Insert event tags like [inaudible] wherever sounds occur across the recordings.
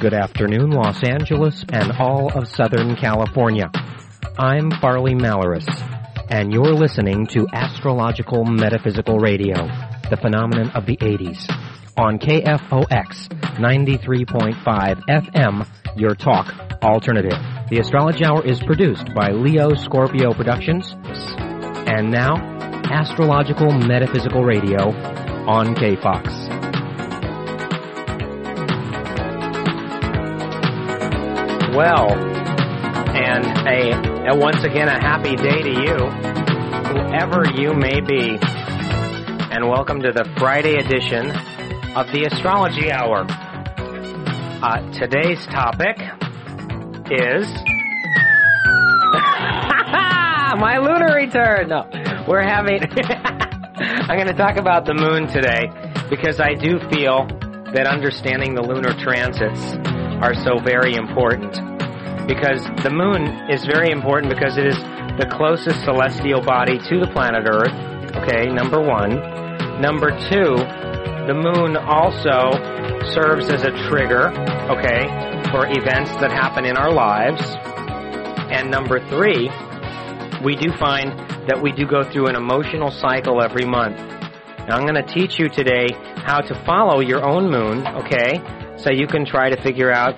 Good afternoon, Los Angeles and all of Southern California. I'm Farley Malaris, and you're listening to Astrological Metaphysical Radio, the phenomenon of the 80s, on KFOX 93.5 FM, your talk alternative. The Astrology Hour is produced by Leo Scorpio Productions, and now, Astrological Metaphysical Radio on KFOX. Well, and a, a once again a happy day to you, whoever you may be, and welcome to the Friday edition of the Astrology Hour. Uh, today's topic is [laughs] my lunar return. No, we're having. [laughs] I'm going to talk about the moon today because I do feel that understanding the lunar transits are so very important. Because the moon is very important because it is the closest celestial body to the planet Earth. Okay, number one. Number two, the moon also serves as a trigger, okay, for events that happen in our lives. And number three, we do find that we do go through an emotional cycle every month. Now I'm going to teach you today how to follow your own moon, okay? So you can try to figure out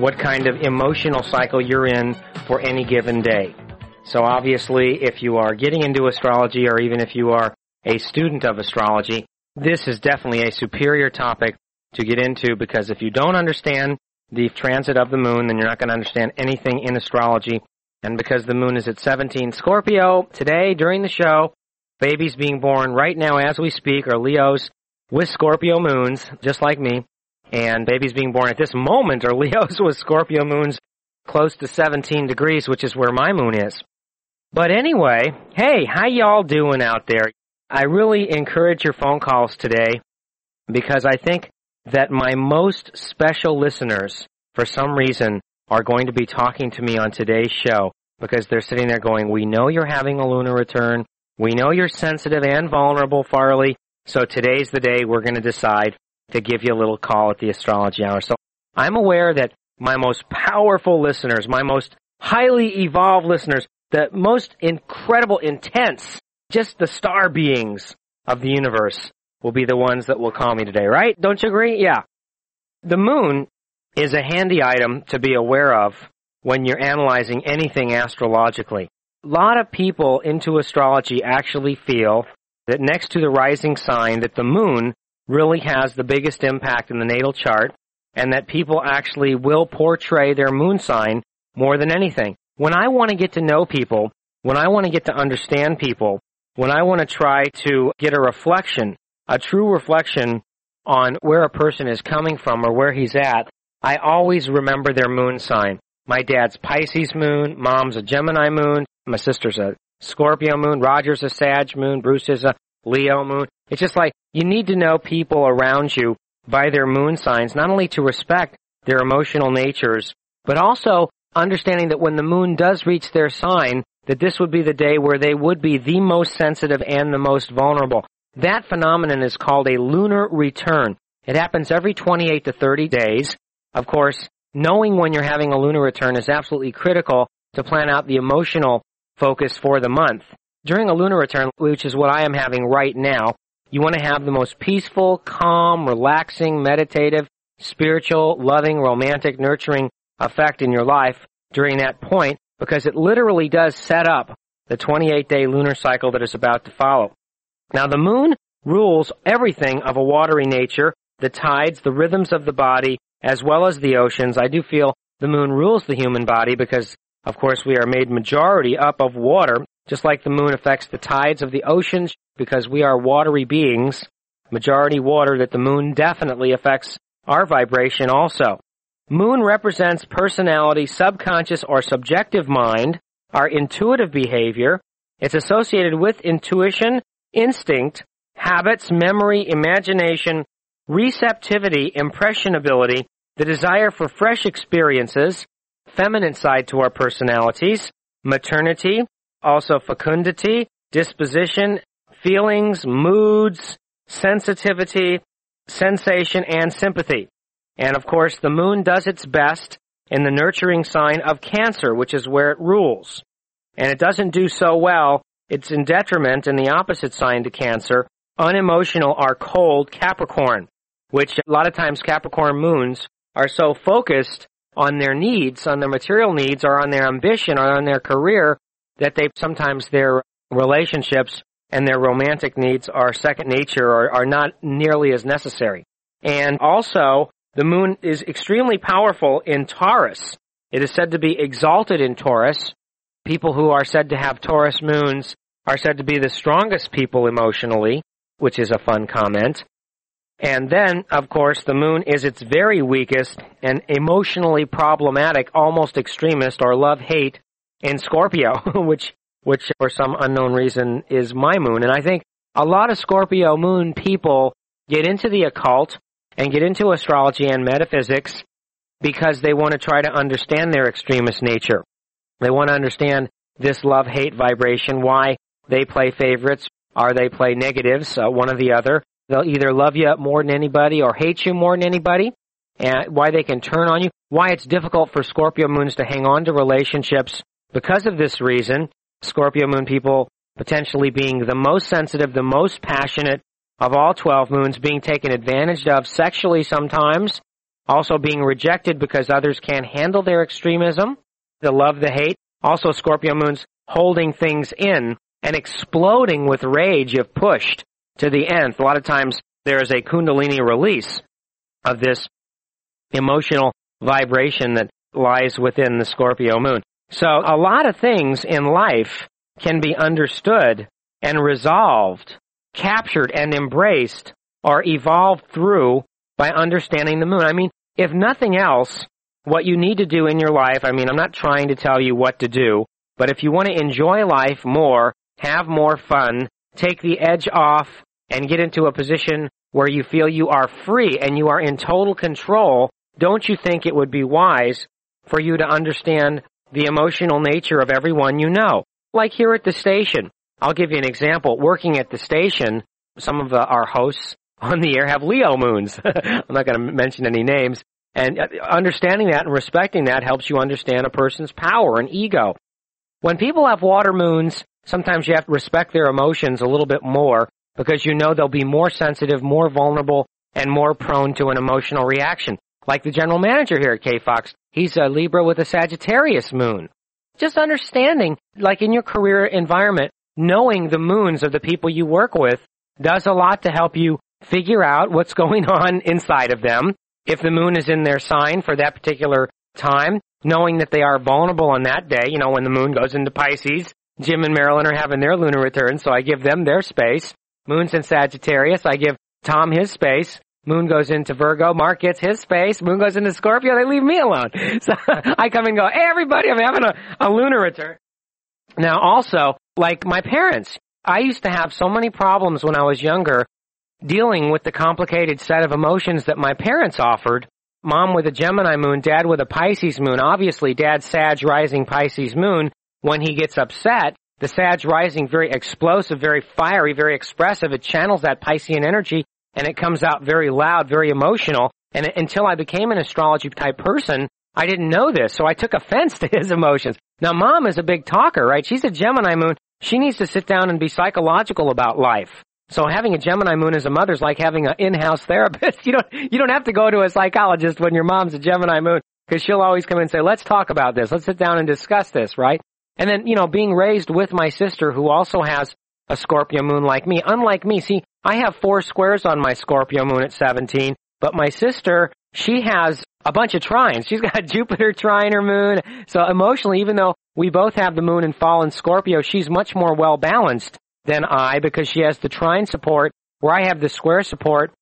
what kind of emotional cycle you're in for any given day. So obviously, if you are getting into astrology or even if you are a student of astrology, this is definitely a superior topic to get into because if you don't understand the transit of the moon, then you're not going to understand anything in astrology. And because the moon is at 17 Scorpio, today during the show, babies being born right now as we speak are Leos with Scorpio moons, just like me. And babies being born at this moment are [laughs] Leos with Scorpio moons close to 17 degrees, which is where my moon is. But anyway, hey, how y'all doing out there? I really encourage your phone calls today because I think that my most special listeners, for some reason, are going to be talking to me on today's show because they're sitting there going, we know you're having a lunar return. We know you're sensitive and vulnerable, Farley. So today's the day we're going to decide to give you a little call at the astrology hour. So I'm aware that my most powerful listeners, my most highly evolved listeners, the most incredible, intense, just the star beings of the universe will be the ones that will call me today, right? Don't you agree? Yeah. The moon is a handy item to be aware of when you're analyzing anything astrologically. A lot of people into astrology actually feel that next to the rising sign that the moon really has the biggest impact in the natal chart and that people actually will portray their moon sign more than anything. When I want to get to know people, when I want to get to understand people, when I want to try to get a reflection, a true reflection on where a person is coming from or where he's at, I always remember their moon sign. My dad's Pisces moon, mom's a Gemini moon, my sister's a Scorpio moon, Roger's a Sag moon, Bruce is a Leo moon. It's just like you need to know people around you by their moon signs, not only to respect their emotional natures, but also understanding that when the moon does reach their sign, that this would be the day where they would be the most sensitive and the most vulnerable. That phenomenon is called a lunar return. It happens every 28 to 30 days. Of course, knowing when you're having a lunar return is absolutely critical to plan out the emotional focus for the month. During a lunar return, which is what I am having right now, you want to have the most peaceful, calm, relaxing, meditative, spiritual, loving, romantic, nurturing effect in your life during that point because it literally does set up the 28 day lunar cycle that is about to follow. Now the moon rules everything of a watery nature, the tides, the rhythms of the body, as well as the oceans. I do feel the moon rules the human body because of course we are made majority up of water, just like the moon affects the tides of the oceans because we are watery beings, majority water that the moon definitely affects our vibration also. Moon represents personality, subconscious or subjective mind, our intuitive behavior. It's associated with intuition, instinct, habits, memory, imagination, receptivity, impressionability, the desire for fresh experiences, feminine side to our personalities, maternity, also fecundity, disposition, feelings, moods, sensitivity, sensation, and sympathy. And of course, the moon does its best in the nurturing sign of Cancer, which is where it rules. And it doesn't do so well. It's in detriment in the opposite sign to Cancer, unemotional are cold Capricorn, which a lot of times Capricorn moons are so focused on their needs, on their material needs, or on their ambition, or on their career, that they sometimes their relationships and their romantic needs are second nature or are not nearly as necessary. And also, the moon is extremely powerful in Taurus. It is said to be exalted in Taurus. People who are said to have Taurus moons are said to be the strongest people emotionally, which is a fun comment. And then, of course, the moon is its very weakest and emotionally problematic, almost extremist or love-hate in Scorpio, [laughs] which, which for some unknown reason is my moon. And I think a lot of Scorpio moon people get into the occult and get into astrology and metaphysics because they want to try to understand their extremist nature. They want to understand this love-hate vibration, why they play favorites, or they play negatives, uh, one or the other. They'll either love you more than anybody or hate you more than anybody, and why they can turn on you, why it's difficult for Scorpio moons to hang on to relationships because of this reason. Scorpio moon people potentially being the most sensitive, the most passionate of all 12 moons, being taken advantage of sexually sometimes, also being rejected because others can't handle their extremism, the love, the hate. Also Scorpio moons holding things in and exploding with rage if pushed to the nth. A lot of times there is a kundalini release of this emotional vibration that lies within the Scorpio moon. So a lot of things in life can be understood and resolved, captured and embraced or evolved through by understanding the moon. I mean, if nothing else, what you need to do in your life, I mean, I'm not trying to tell you what to do, but if you want to enjoy life more, have more fun, take the edge off, and get into a position where you feel you are free and you are in total control, don't you think it would be wise for you to understand the emotional nature of everyone you know? Like here at the station. I'll give you an example. Working at the station, some of the, our hosts on the air have Leo moons. [laughs] I'm not going to mention any names. And uh, understanding that and respecting that helps you understand a person's power and ego. When people have water moons, sometimes you have to respect their emotions a little bit more because you know they'll be more sensitive, more vulnerable, and more prone to an emotional reaction. Like the general manager here at KFOX, he's a Libra with a Sagittarius moon. Just understanding, like in your career environment, knowing the moons of the people you work with does a lot to help you figure out what's [laughs] going on inside of them. If the moon is in their sign for that particular time, knowing that they are vulnerable on that day, you know, when the moon goes into Pisces, Jim and Marilyn are having their lunar return, so I give them their space. Moon's in Sagittarius. I give Tom his space. Moon goes into Virgo. Mark gets his space. Moon goes into Scorpio. They leave me alone. [laughs] So I come and go, hey everybody, I'm having a, a lunar return. Now also, like my parents, I used to have so many problems when I was younger dealing with the complicated set of emotions that my parents offered. Mom with a Gemini moon, dad with a Pisces moon. Obviously, dad's Sag rising Pisces moon. When he gets upset, the Sag rising, very explosive, very fiery, very expressive. It channels that Piscean energy and it comes out very loud, very emotional. And until I became an astrology type person, I didn't know this. So I took offense [laughs] to his emotions. Now mom is a big talker, right? She's a Gemini moon. She needs to sit down and be psychological about life. So having a Gemini moon as a mother is like having an in-house therapist. [laughs] You don't, you don't have to go to a psychologist when your mom's a Gemini moon because she'll always come in and say, let's talk about this. Let's sit down and discuss this, right? And then, you know, being raised with my sister who also has a Scorpio moon like me, unlike me, see, I have four squares on my Scorpio moon at 17, but my sister, she has a bunch of trines. She's got [laughs] Jupiter trine her moon. So emotionally, even though we both have the moon in fall in Scorpio, she's much more well balanced than I because she has the trine support where I have the square support.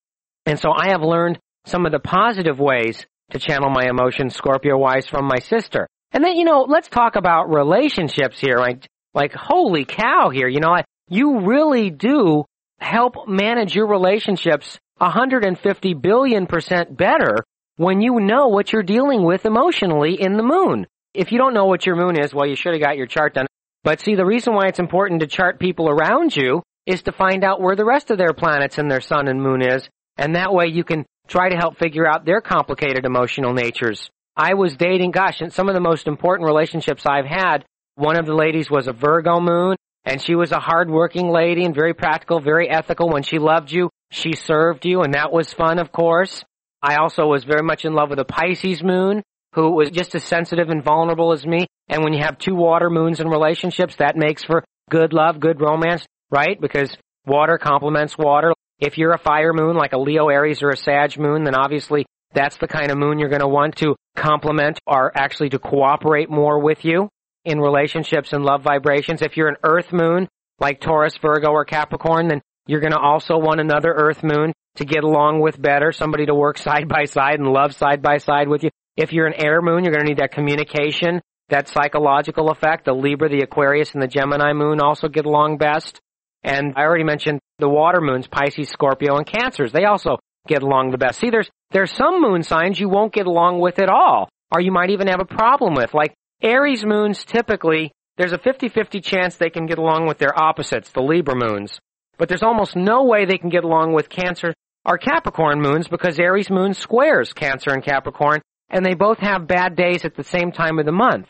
And so I have learned some of the positive ways to channel my emotions Scorpio wise from my sister. And then, you know, let's talk about relationships here. Like, like, holy cow here. You know, I, you really do help manage your relationships 150 billion percent better when you know what you're dealing with emotionally in the moon. If you don't know what your moon is, well, you should have got your chart done. But see, the reason why it's important to chart people around you is to find out where the rest of their planets and their sun and moon is. And that way you can try to help figure out their complicated emotional natures. I was dating, gosh, and some of the most important relationships I've had, one of the ladies was a Virgo moon, and she was a hardworking lady and very practical, very ethical. When she loved you, she served you, and that was fun, of course. I also was very much in love with a Pisces moon, who was just as sensitive and vulnerable as me. And when you have two water moons in relationships, that makes for good love, good romance, right? Because water complements water. If you're a fire moon, like a Leo, Aries, or a Sag moon, then obviously that's the kind of moon you're going to want to complement or actually to cooperate more with you in relationships and love vibrations. If you're an earth moon, like Taurus, Virgo, or Capricorn, then you're going to also want another earth moon to get along with better, somebody to work [laughs] side by side and love side by side with you. If you're an air moon, you're going to need that communication, that psychological effect. The Libra, the Aquarius, and the Gemini moon also get along best. And I already mentioned the water moons, Pisces, Scorpio, and Cancers. They also get along the best. See, there's, there's some moon signs you won't get along with at all, or you might even have a problem with. Like Aries moons typically, there's a 50-50 chance they can get along with their opposites, the Libra moons. But there's almost no way they can get along with Cancer or Capricorn moons because Aries moon squares Cancer and Capricorn, and they both have bad days at the same time of the month.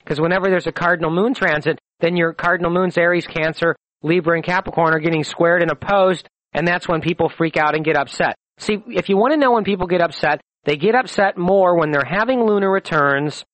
Because whenever there's a cardinal moon transit, then your cardinal moons, Aries, Cancer, Libra, and Capricorn are getting squared and opposed, and that's when people freak out and get upset. See, if you want to know when people get upset, they get upset more when they're having lunar returns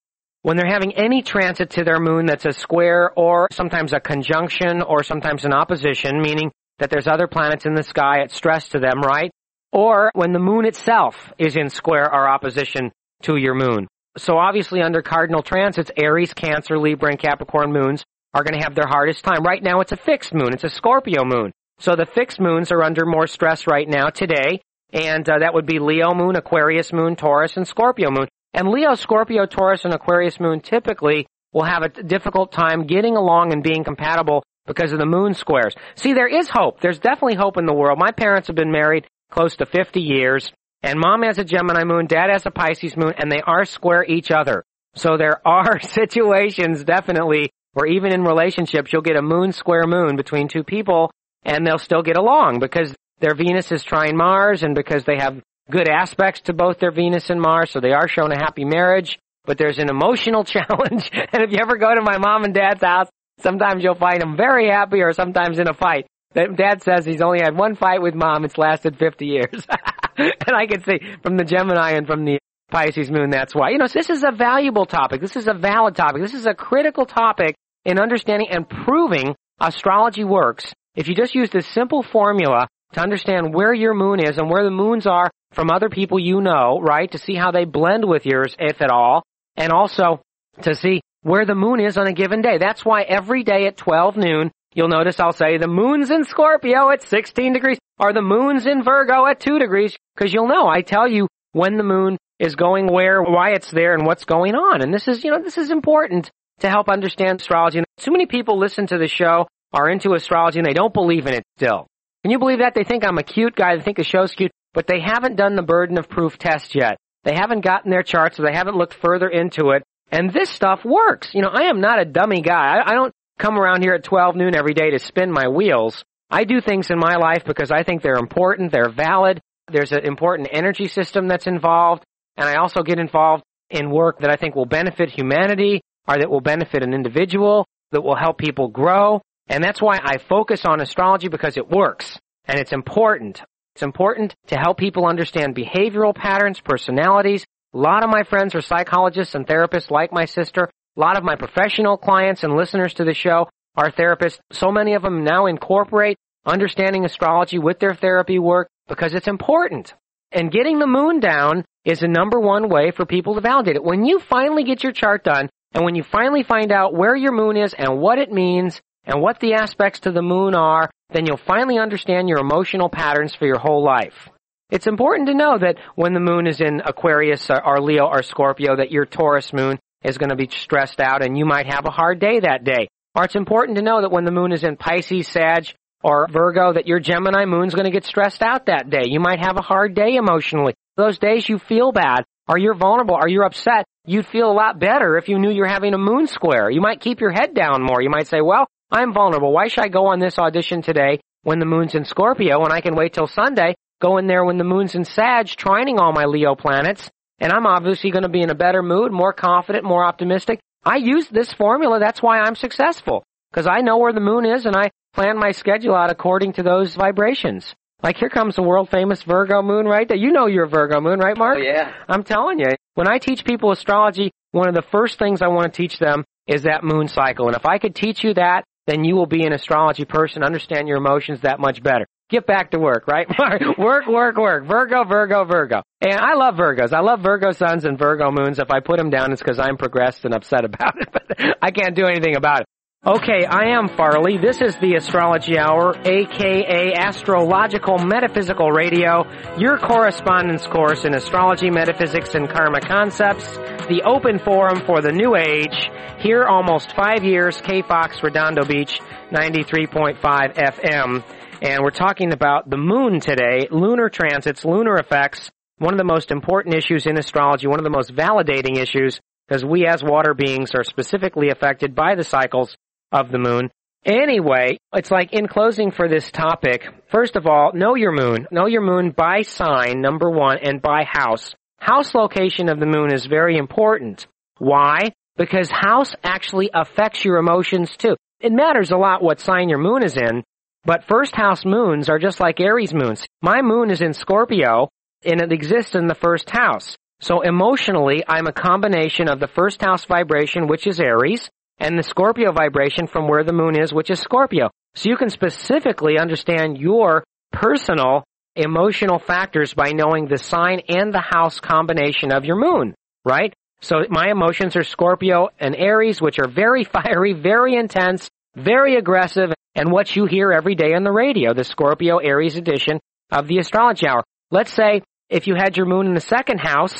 when they're having any transit to their moon that's a square or sometimes a conjunction or sometimes an opposition, meaning that there's other planets in the sky at stress to them, right? Or when the moon itself is in square or opposition to your moon. So obviously under cardinal transits, Aries, Cancer, Libra, and Capricorn moons are going to have their hardest time. Right now it's a fixed moon. It's a Scorpio moon. So the fixed moons are under more stress right now today. And uh, that would be Leo moon, Aquarius moon, Taurus, and Scorpio moon. And Leo, Scorpio, Taurus, and Aquarius moon typically will have a difficult time getting along and being compatible because of the moon squares. See, there is hope. There's definitely hope in the world. My parents have been married close to 50 years, and mom has a Gemini moon, dad has a Pisces moon, and they are square each other. So there [laughs] are situations definitely where even in relationships, you'll get a moon square moon between two people, and they'll still get along because their Venus is trine Mars, and because they have good aspects to both their Venus and Mars, so they are shown a happy marriage, but there's an emotional [laughs] challenge. and if you ever go to my mom and dad's house, sometimes you'll find them very happy or sometimes in a fight. Dad says he's only had one fight with mom. It's lasted 50 years. [laughs] and I can see from the Gemini and from the Pisces moon, that's why. You know, so this is a valuable topic. This is a valid topic. This is a critical topic in understanding and proving astrology works. If you just use this simple formula to understand where your moon is and where the moons are from other people you know, right? To see how they blend with yours, if at all. And also to see where the moon is on a given day. That's why every day at 12 noon, you'll notice I'll say the moon's in Scorpio at 16 degrees or the moon's in Virgo at 2 degrees because you'll know I tell you when the moon is going where, why it's there and what's going on. And this is, you know, this is important to help understand astrology. And too many people listen to the show, are into astrology and they don't believe in it still. Can you believe that? They think I'm a cute guy. They think the show's cute, but they haven't done the burden of proof test yet. They haven't gotten their charts, so they haven't looked further into it. And this stuff works. You know, I am not a dummy guy. I, I don't come around here at 12 noon every day to spin my wheels. I do things in my life because I think they're important, they're valid. There's an important energy system that's involved. And I also get involved in work that I think will benefit humanity or that will benefit an individual, that will help people grow. And that's why I focus on astrology because it works and it's important. It's important to help people understand behavioral patterns, personalities. A lot of my friends are psychologists and therapists like my sister. A lot of my professional clients and listeners to the show are therapists. So many of them now incorporate understanding astrology with their therapy work because it's important. And getting the moon down is the number one way for people to validate it. When you finally get your chart done and when you finally find out where your moon is and what it means, and what the aspects to the moon are, then you'll finally understand your emotional patterns for your whole life. It's important to know that when the moon is in Aquarius or Leo or Scorpio, that your Taurus moon is going to be stressed out and you might have a hard day that day. Or it's important to know that when the moon is in Pisces, Sag, or Virgo, that your Gemini moon's going to get stressed out that day. You might have a hard day emotionally. Those days you feel bad, or you're vulnerable, or you're upset, you'd feel a lot better if you knew you're having a moon square. You might keep your head down more. You might say, well, I'm vulnerable. Why should I go on this audition today when the moon's in Scorpio and I can wait till Sunday go in there when the moon's in Sag, trining all my Leo planets, and I'm obviously going to be in a better mood, more confident, more optimistic. I use this formula. That's why I'm successful. Because I know where the moon is and I plan my schedule out according to those vibrations. Like here comes the world famous Virgo moon right there. You know your Virgo moon, right, Mark? Oh, yeah. I'm telling you. When I teach people astrology, one of the first things I want to teach them is that moon cycle. And if I could teach you that, then you will be an astrology person, understand your emotions that much better. Get back to work, right? [laughs] work, work, work. Virgo, Virgo, Virgo. And I love Virgos. I love Virgo suns and Virgo moons. If I put them down, it's because I'm progressed and upset about it, [laughs] but I can't do anything about it. Okay, I am Farley. This is the Astrology Hour, aka Astrological Metaphysical Radio, your correspondence course in astrology, metaphysics, and karma concepts, the open forum for the new age. Here almost five years, KFOX Redondo Beach, 93.5 FM. And we're talking about the moon today, lunar transits, lunar effects, one of the most important issues in astrology, one of the most validating issues, because we as water beings are specifically affected by the cycles of the moon. Anyway, it's like in closing for this topic, first of all, know your moon. Know your moon by sign, number one, and by house. House location of the moon is very important. Why? Because house actually affects your emotions too. It matters a lot what sign your moon is in, but first house moons are just like Aries moons. My moon is in Scorpio, and it exists in the first house. So emotionally, I'm a combination of the first house vibration, which is Aries, and the Scorpio vibration from where the moon is, which is Scorpio. So you can specifically understand your personal emotional factors by knowing the sign and the house combination of your moon, right? So my emotions are Scorpio and Aries, which are very [laughs] fiery, very intense, very aggressive, and what you hear every day on the radio, the Scorpio Aries edition of the astrology hour. Let's say if you had your moon in the second house,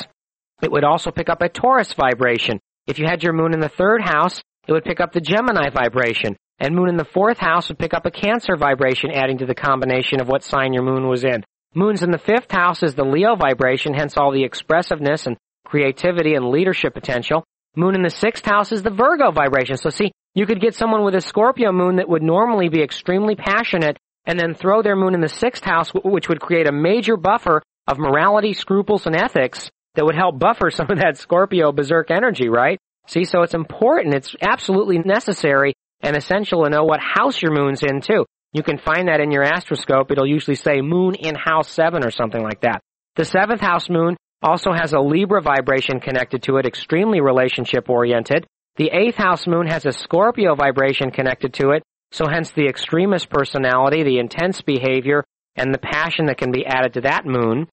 it would also pick up a Taurus vibration. If you had your moon in the third house, it would pick up the Gemini vibration. And moon in the fourth house would pick up a Cancer vibration, adding to the combination of what sign your moon was in. Moons in the fifth house is the Leo vibration, hence all the expressiveness and creativity and leadership potential. Moon in the sixth house is the Virgo vibration. So see, you could get someone with a Scorpio moon that would normally be extremely passionate and then throw their moon in the sixth house, which would create a major buffer of morality, scruples, and ethics that would help buffer [laughs] some of that Scorpio berserk energy, right? See, so it's important. It's absolutely necessary and essential to know what house your moon's in too. You can find that in your astroscope. It'll usually say moon in house seven or something like that. The seventh house moon also has a Libra vibration connected to it, extremely relationship oriented. The eighth house moon has a Scorpio vibration connected to it, so hence the extremist personality, the intense behavior, and the passion that can be added to that moon.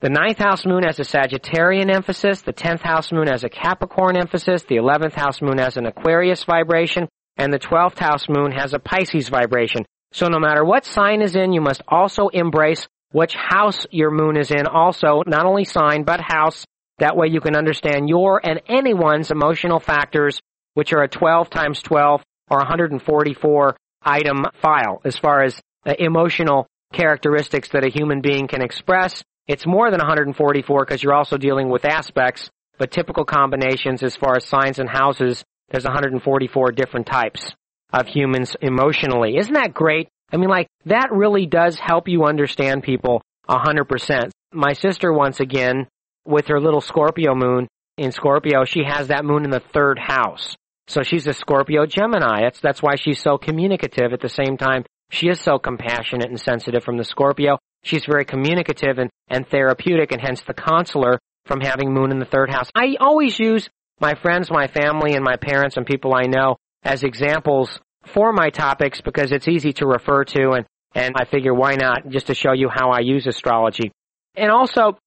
The ninth house moon has a Sagittarian emphasis, the tenth house moon has a Capricorn emphasis, the eleventh house moon has an Aquarius vibration, and the twelfth house moon has a Pisces vibration. So no matter what sign is in, you must also embrace which house your moon is in also, not only sign, but house. That way you can understand your and anyone's emotional factors, which are a 12 times 12 or 144 item file as far as uh, emotional characteristics that a human being can express it's more than 144 because you're also dealing with aspects, but typical combinations as far as signs and houses, there's 144 different types of humans emotionally. Isn't that great? I mean, like, that really does help you understand people 100%. My sister, once again, with her little Scorpio moon in Scorpio, she has that moon in the third house. So she's a Scorpio Gemini. That's, that's why she's so communicative at the same time. She is so compassionate and sensitive from the Scorpio. She's very communicative and, and therapeutic and hence the consular from having moon in the third house. I always use my friends, my family, and my parents and people I know as examples for my topics because it's easy to refer to and, and I figure why not just to show you how I use astrology. And also,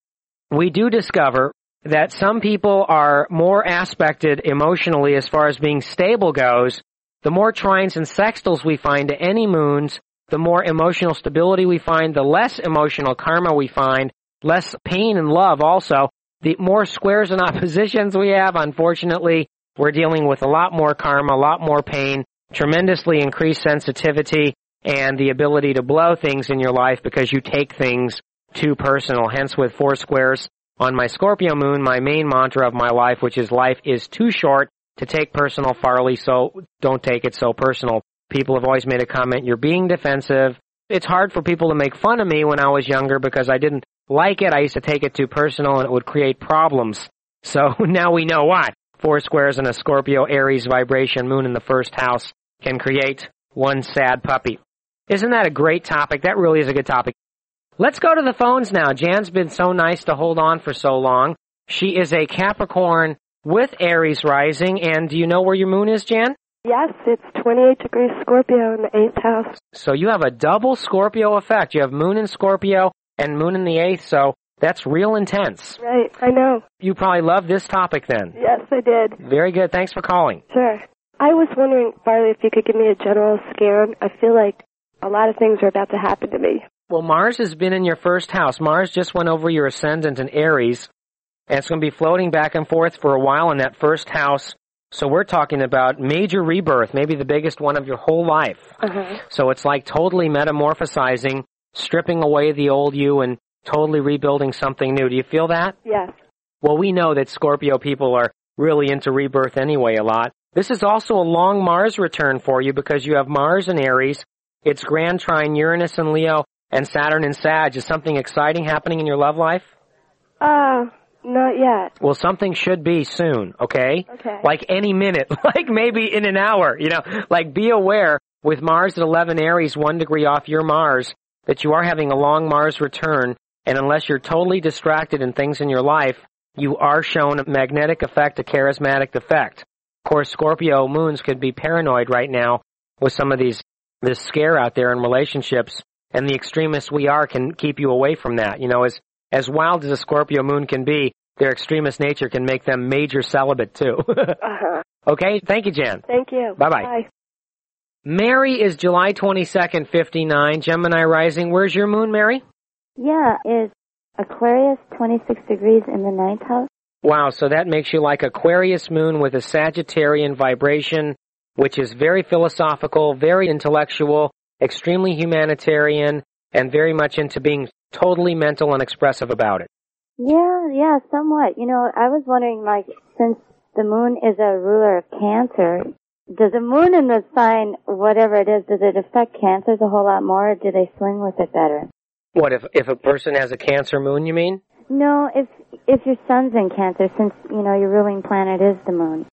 we do discover that some people are more aspected emotionally as far as being stable goes. The more trines and sextiles we find to any moons, the more emotional stability we find, the less emotional karma we find, less pain and love also. The more squares and [laughs] oppositions we have, unfortunately, we're dealing with a lot more karma, a lot more pain, tremendously increased sensitivity, and the ability to blow things in your life because you take things too personal. Hence with four squares on my Scorpio moon, my main mantra of my life, which is life is too short to take personal Farley, so don't take it so personal people have always made a comment, you're being defensive, It's hard for people to make fun of me when I was younger because I didn't like it. I used to take it too personal and it would create problems. So [laughs] now we know why. Four squares and a Scorpio Aries vibration moon in the first house can create one sad puppy. Isn't that a great topic? That really is a good topic. Let's go to the phones now. Jan's been so nice to hold on for so long. She is a Capricorn with Aries rising, and do you know where your moon is, Jan? Yes, it's 28 degrees Scorpio in the 8th house. So you have a double Scorpio effect. You have moon in Scorpio and moon in the 8th, so that's real intense. Right, I know. You probably love this topic then. Yes, I did. Very good. Thanks for calling. Sure. I was wondering, Farley, if you could give me a general scan. I feel like a lot of things are about to happen to me. Well, Mars has been in your first house. Mars just went over your ascendant in Aries, and it's going to be floating back and forth for a while in that first house. So we're talking about major rebirth, maybe the biggest one of your whole life. Uh-huh. So it's like totally metamorphosizing, stripping away the old you and totally rebuilding something new. Do you feel that? Yes. Well, we know that Scorpio people are really into rebirth anyway a lot. This is also a long Mars return for you because you have Mars in Aries. It's grand trine Uranus and Leo and Saturn and Sag. Is something exciting happening in your love life? Uh, not yet. Well, something should be soon, okay? Okay. Like any minute, [laughs] like maybe in an hour, you know? Like be aware with Mars at 11 Aries, one degree off your Mars, that you are having a long Mars return, and unless you're totally distracted in things in your life, you are shown a magnetic effect, a charismatic effect. Of course, Scorpio moons could be paranoid right now with some of these, this scare out there in relationships, and the extremists we are can keep you away from that. You know, as, as wild as a Scorpio moon can be, their extremist nature can make them major celibate too. [laughs] Uh-huh. okay? Thank you, Jan. Thank you. Bye-bye. Bye. Mary is July 22nd, 59, Gemini rising. Where's your moon, Mary? Yeah, it's Aquarius, 26 degrees in the ninth house. Wow, so that makes you like Aquarius moon with a Sagittarian vibration, which is very philosophical, very intellectual, extremely humanitarian, and very much into being totally mental and expressive about it. Yeah, yeah, somewhat. You know, I was wondering, like, since the moon is a ruler of Cancer, does the moon in the sign, whatever it is, does it affect cancers a whole lot more, or do they swing with it better? What if if a person has a Cancer moon, you mean? No, if if your sun's in Cancer, since you know your ruling planet is the moon.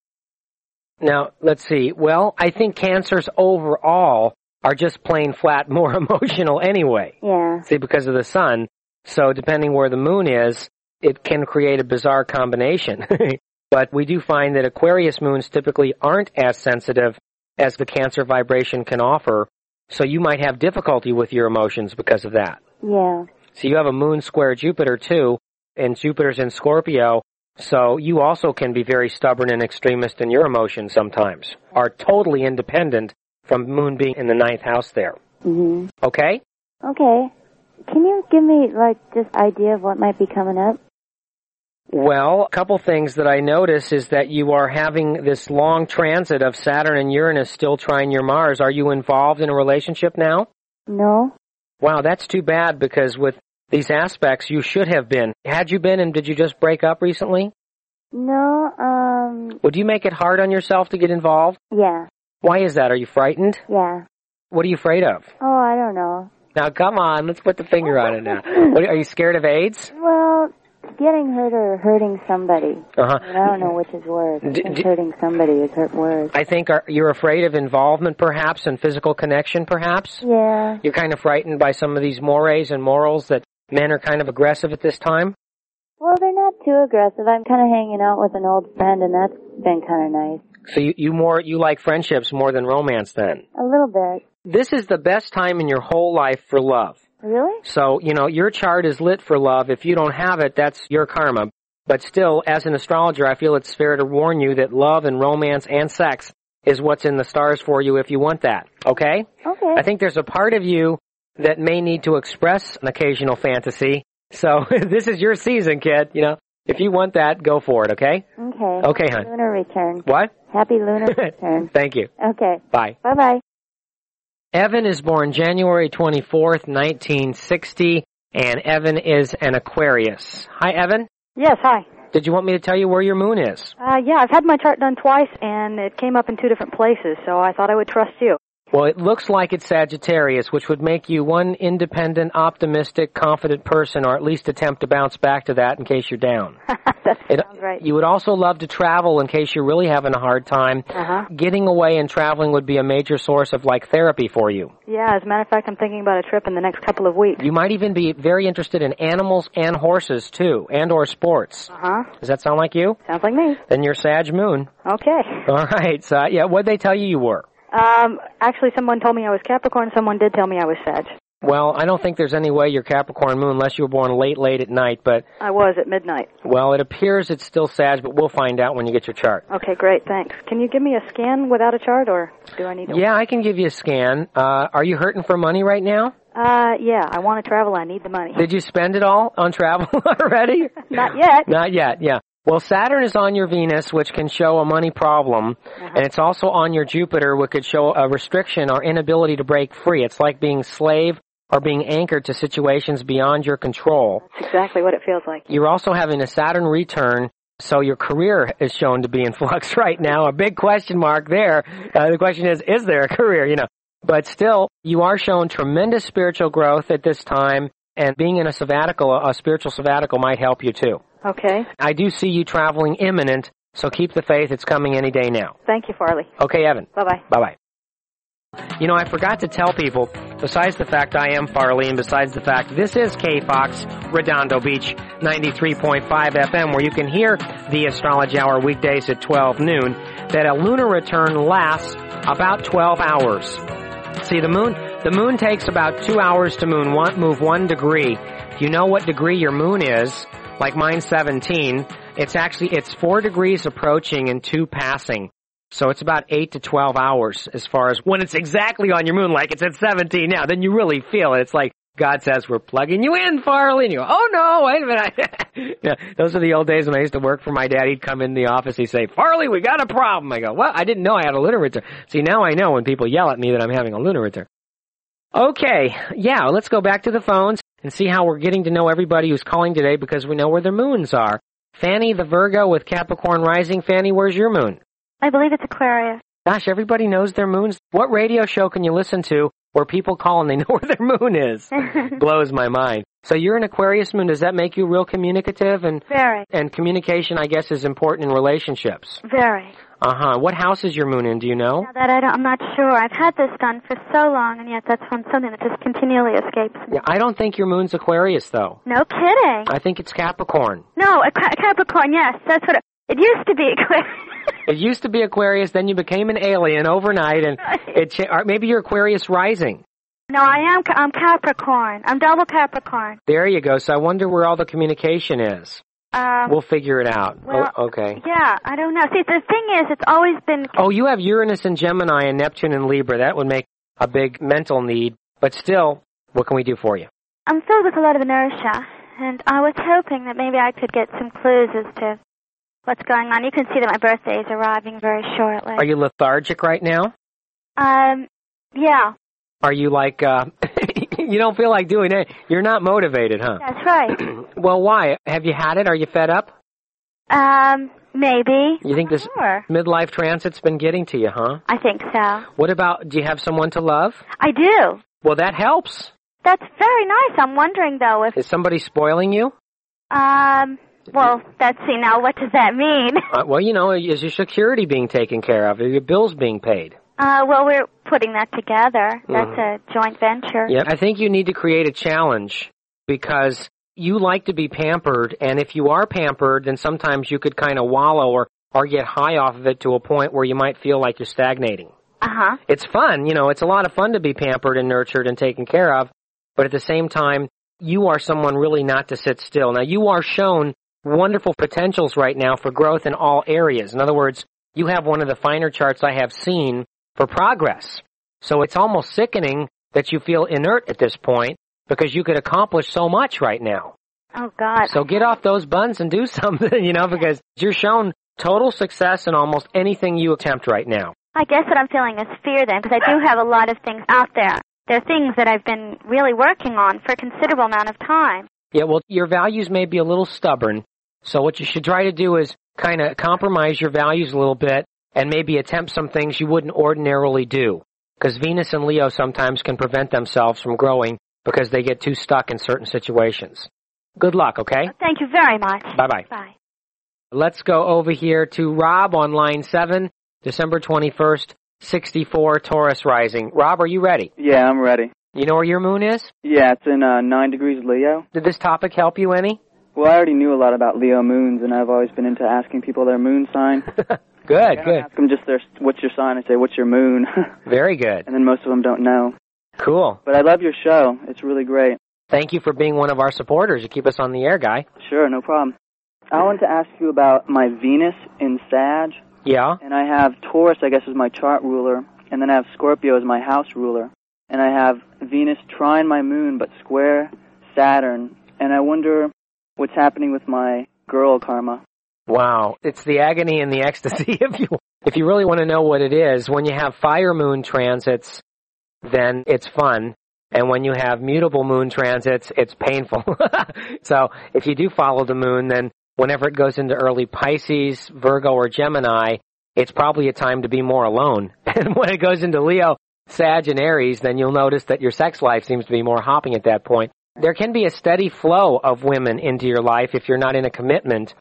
Now, let's see. Well, I think cancers overall are just plain flat [laughs] more emotional anyway. Yeah. See, because of the sun. So depending where the moon is, it can create a bizarre combination. [laughs] but we do find that Aquarius moons typically aren't as sensitive as the Cancer vibration can offer. So you might have difficulty with your emotions because of that. Yeah. So you have a moon square Jupiter too, and Jupiter's in Scorpio. So you also can be very stubborn and extremist in your emotions sometimes, are totally independent from moon being in the ninth house there. Mhm. Okay? Okay. Can you give me like just idea of what might be coming up? Well, a couple things that I notice is that you are having this long transit of Saturn and Uranus still trining your Mars. Are you involved in a relationship now? No. Wow, that's too bad because with these aspects you should have been. Had you been and did you just break up recently? No. Um. Would you make it hard on yourself to get involved? Yeah. Why is that? Are you frightened? Yeah. What are you afraid of? Oh, I don't know. Now come on, let's put the finger on it now. [laughs] What, are you scared of AIDS? Well, getting hurt or hurting somebody. Uh-huh. I don't know which is worse. D- d- hurting somebody is hurt worse. I think are, you're afraid of involvement perhaps and physical connection perhaps? Yeah. You're kind of frightened by some of these mores and morals that men are kind of aggressive at this time? Well, they're not too aggressive. I'm kind of hanging out with an old friend, and that's been kind of nice. So you, you more, you like friendships more than romance then? A little bit. This is the best time in your whole life for love. Really? So, you know, your chart is lit for love. If you don't have it, that's your karma. But still, as an astrologer, I feel it's fair to warn you that love and romance and sex is what's in the stars for you if you want that. Okay? Okay. I think there's a part of you that may need to express an occasional fantasy. So [laughs] this is your season, kid. You know, if you want that, go for it. Okay? Okay. Okay, hon. Lunar return. What? Happy lunar [laughs] return. Thank you. Okay. Bye. Bye bye. Evan is born January 24th, 1960, and Evan is an Aquarius. Hi, Evan. Yes, hi. Did you want me to tell you where your moon is? Uh, yeah, I've had my chart done twice, and it came up in two different places, so I thought I would trust you. Well, it looks like it's Sagittarius, which would make you one independent, optimistic, confident person, or at least attempt to bounce back to that in case you're down. [laughs] that It- sounds right. You would also love to travel in case you're really having a hard time. Uh-huh. Getting away and traveling would be a major source of like therapy for you. Yeah, as a matter of fact, I'm thinking about a trip in the next couple of weeks. You might even be very interested in animals and horses too, and or sports. Uh-huh. Does that sound like you? Sounds like me. Then you're Sag Moon. Okay. All right. So yeah, what'd they tell you you were? Um, actually, someone told me I was Capricorn. Someone did tell me I was Sag. Well, I don't think there's any way you're Capricorn Moon unless you were born late, late at night. But I was at midnight. well, it appears it's still Sag, but we'll find out when you get your chart. Okay, great, thanks. Can you give me a scan without a chart, or do I need to? Yeah, I can give you a scan. Uh, are you hurting for money right now? Uh, yeah, I want to travel. I need the money. Did you spend it all on travel [laughs] already? [laughs] Not yet. Not yet, yeah. Well, Saturn is on your Venus, which can show a money problem, and it's also on your Jupiter, which could show a restriction or inability to break free. It's like being slave or being anchored to situations beyond your control. That's exactly what it feels like. You're also having a Saturn return, so your career is shown to be in [laughs] flux right now. A big question mark there. Uh, the question is, is there a career? You know, but still, you are shown tremendous spiritual growth at this time, and being in a sabbatical, a spiritual sabbatical, might help you too. Okay. I do see you traveling imminent, so keep the faith. It's coming any day now. Thank you, Farley. Okay, Evan. Bye bye. Bye bye. You know, I forgot to tell people, besides the fact I am Farley and besides the fact this is K Fox, Redondo Beach, 93.5 FM, where you can hear the Astrology Hour weekdays at 12 noon, that a lunar return lasts about 12 hours. See, the moon, the moon takes about two hours to moon one, move one degree. If you know what degree your moon is, like mine 17, it's actually, it's four degrees approaching and two passing. So it's about 8 to 12 hours as far as when it's exactly on your moon, like it's at 17 now, then you really feel it. It's like God says, we're plugging you in, Farley. And you go, oh no, wait a minute. [laughs] yeah, those are the old days when I used to work for my dad. He'd come in the office, he'd say, Farley, we got a problem. I go, well, I didn't know I had a lunar return. See, now I know when people yell at me that I'm having a lunar return. Okay, yeah, let's go back to the phones and see how we're getting to know everybody who's calling today because we know where their moons are. Fanny the Virgo with Capricorn Rising. Fanny, where's your moon? I believe it's Aquarius. Gosh, everybody knows their moons. What radio show can you listen to where people call and they [laughs] know where their moon is? [laughs] Blows my mind. So you're an Aquarius moon. Does that make you real communicative? And Very, and communication, I guess, is important in relationships. very. Uh huh. What house is your moon in? Do you know? Now that I don't, I'm not sure. I've had this done for so long, and yet that's one something that just continually escapes me. Yeah, I don't think your moon's Aquarius though. No kidding. I think it's Capricorn. No, a Ca- Capricorn. Yes, that's what it, it used to be. [laughs] Aquarius. It used to be Aquarius, then you became an alien overnight, and it cha- or maybe you're Aquarius rising. no, I am. I'm Capricorn. I'm double Capricorn. There you go. So I wonder where all the communication is. Um, We'll figure it out. well, oh, okay. yeah, I don't know. See, the thing is, it's always been. Oh, you have Uranus and Gemini and Neptune and Libra. That would make a big mental need. But still, what can we do for you? I'm filled with a lot of inertia, and I was hoping that maybe I could get some clues as to what's going on. You can see that my birthday is arriving very shortly. Are you lethargic right now? Um, yeah, Are you like, uh, [laughs] you don't feel like doing it? You're not motivated, huh? that's right. [clears throat] well, why? Have you had it? Are you fed up? Um, maybe. You think this Sure. midlife transit's been getting to you, huh? I think so. What about, do you have someone to love? I do. Well, that helps. That's very nice. I'm wondering though if Is somebody spoiling you? um well, let's see now what does that mean? Uh, well, you know, is your security being taken care of? Are your bills being paid? Uh well, we're putting that together. That's a joint venture. Yeah, I think you need to create a challenge because you like to be pampered, and if you are pampered, then sometimes you could kind of wallow or, or get high off of it to a point where you might feel like you're stagnating. Uh-huh. It's fun, you know, it's a lot of fun to be pampered and nurtured and taken care of, but at the same time, you are someone really not to sit still. Now, you are shown wonderful potentials right now for growth in all areas. In other words, you have one of the finer charts I have seen for progress. So it's almost sickening that you feel inert at this point because you could accomplish so much right now. Oh God. So get off those buns and do [laughs] something, you know, because you're shown total success in almost anything you attempt right now. I guess what I'm feeling is fear then, because I do have a lot of things out there. There are things that I've been really working on for a considerable amount of time. Yeah, well, your values may be a little stubborn. So what you should try to do is kind of compromise your values a little bit and maybe attempt some things you wouldn't ordinarily do. because Venus and Leo sometimes can prevent themselves from growing because they get too stuck in certain situations. Good luck, okay? Thank you very much. Bye-bye. Bye. Let's go over here to Rob on line 7, December 21st, 64, Taurus rising. Rob, are you ready? Yeah, I'm ready. You know where your moon is? Yeah, it's in uh, 9 degrees Leo. Did this topic help you any? Well, I already knew a lot about Leo moons, and I've always been into asking people their moon sign. [laughs] good, I good. ask them just their, what's your sign, I say, what's your moon? [laughs] Very good. and then most of them don't know. Cool. But I love your show. It's really great. Thank you for being one of our supporters. You keep us on the air, guy. Sure, no problem. I want to ask you about my Venus in Sag, Yeah? and I have Taurus, I guess, as my chart ruler, and then I have Scorpio as my house ruler, and I have Venus trine my moon but square Saturn, and I wonder what's happening with my girl karma. Wow. It's the agony and the ecstasy [laughs] if you if you really want to know what it is. When you have fire moon transits, then it's fun. And when you have mutable moon transits, it's painful. [laughs] so if you do follow the moon, then whenever it goes into early Pisces, Virgo, or Gemini, it's probably a time to be more alone. [laughs] And when it goes into Leo, Sag, and Aries, then you'll notice that your sex life seems to be more hopping at that point. There can be a steady flow of women into your life if you're not in a commitment,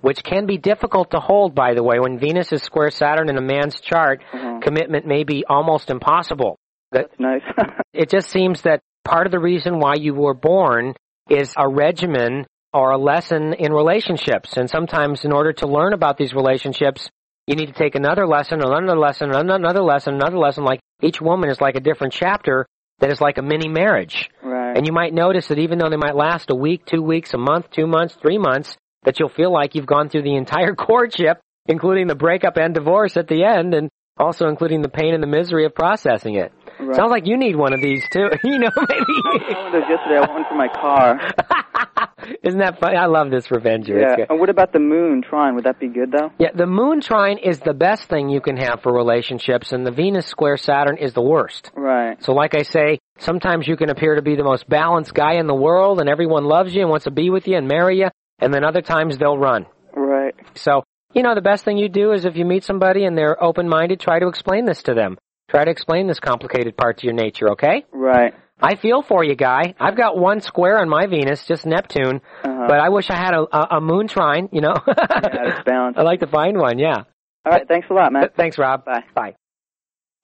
which can be difficult to hold, by the way. When Venus is square Saturn in a man's chart, Mhm. commitment may be almost impossible. That's nice. [laughs] It just seems that part of the reason why you were born is a regimen or a lesson in relationships. And sometimes in order to learn about these relationships, you need to take another lesson, another lesson, another lesson, another lesson. Like each woman is like a different chapter that is like a mini marriage. right. And you might notice that even though they might last a week, two weeks, a month, two months, three months, that you'll feel like you've gone through the entire [laughs] courtship, including the breakup and divorce at the end, and also including the pain and the misery of processing it. right. Sounds like you need one of these too. [laughs] you know, I maybe. wanted those yesterday. I want one for my car. [laughs] Isn't that funny? I love this revenger. Yeah. And what about the moon trine? Would that be good though? Yeah, the moon trine is the best thing you can have for relationships, and the Venus square Saturn is the worst. Right. So, like I say, sometimes you can appear to be the most balanced guy in the world, and everyone loves you and wants to be with you and marry you, and then other times they'll run. Right. So, you know, the best thing you do is if you meet somebody and they're open-minded, try to explain this to them. Try to explain this complicated part to your nature, okay? Right. I feel for you, guy. I've got one square on my Venus, just Neptune, Uh-huh. but I wish I had a, a, a moon trine, you know? yeah, it's. [laughs] I'd like to find one, yeah. All right. Thanks a lot, man. Thanks, Rob. Bye. Bye.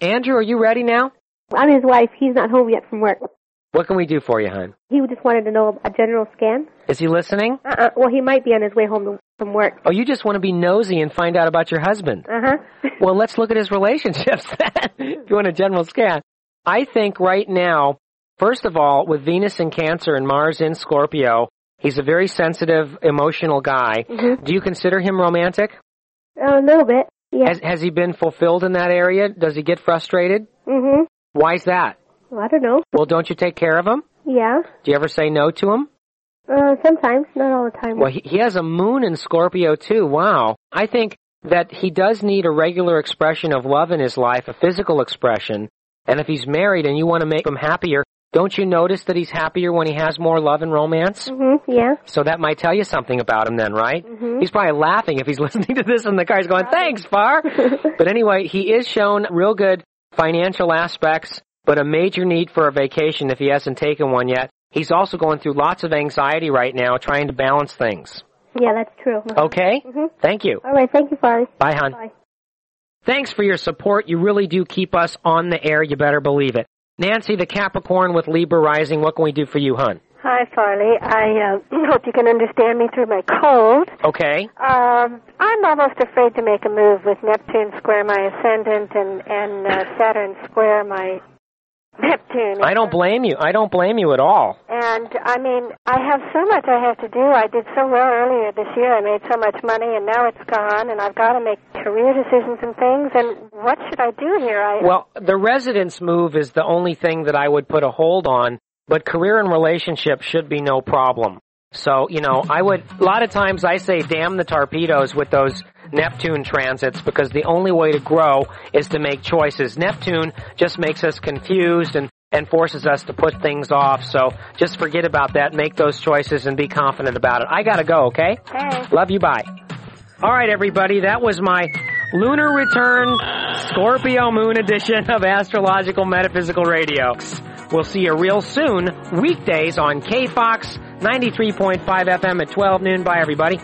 Andrew, are you ready now? I'm his wife. He's not home yet from work. What can we do for you, hon? He just wanted to know a general scan. Is he listening? Uh-uh. Well, he might be on his way home to, from work. Oh, you just want to be nosy and find out about your husband. Uh-huh. [laughs] Well, let's look at his relationships [laughs] then, if you want a general scan. I think right now, first of all, with Venus in Cancer and Mars in Scorpio, he's a very sensitive, emotional guy. Mhm. Do you consider him romantic? a little bit. Yeah. Has, has he been fulfilled in that area? Does he get frustrated? Mm-hmm. Why's that? Well, I don't know. Well, don't you take care of him? Yeah. Do you ever say no to him? Uh, sometimes, not all the time. Well, he, he has a moon in Scorpio too. Wow. I think that he does need a regular expression of love in his life, a physical expression. And if he's married and you want to make him happier, don't you notice that he's happier when he has more love and romance? Mm-hmm. Yeah. So that might tell you something about him then, right? Mm-hmm. He's probably laughing if he's [laughs] listening to this in the car. He's going, thanks, Far. [laughs] but anyway, he is shown real good financial aspects, but a major need for a vacation if he hasn't taken one yet. He's also going through lots of anxiety right now trying to balance things. Yeah, that's true. Okay? Mm Mhm. Thank you. All right. Thank you, Farley. Bye, hon. Bye. Thanks for your support. You really do keep us on the air. You better believe it. Nancy, the Capricorn with Libra rising, what can we do for you, hon? Hi, Farley. I uh, [clears throat] hope you can understand me through my cold. Okay. Um, I'm almost afraid to make a move with Neptune square my ascendant and and uh, Saturn square my Neptune. I don't blame you. I don't blame you at all. And I mean, I have so much I have to do. I did so well earlier this year. I made so much money, and now it's gone. And I've got to make career decisions and things. And what should I do here? I Well, the residence move is the only thing that I would put a hold on, but career and relationship should be no problem. So, you know, I would, a lot of times I say damn the torpedoes with those Neptune transits because the only way to grow is to make choices. Neptune just makes us confused and, and forces us to put things off. So just forget about that, make those choices and be confident about it. I gotta go, okay? hey. Love you, bye. All right, everybody, that was my lunar return Scorpio Moon edition of Astrological Metaphysical Radio. We'll see you real soon, weekdays on KFOX 93.5 FM at 12 noon. Bye, everybody.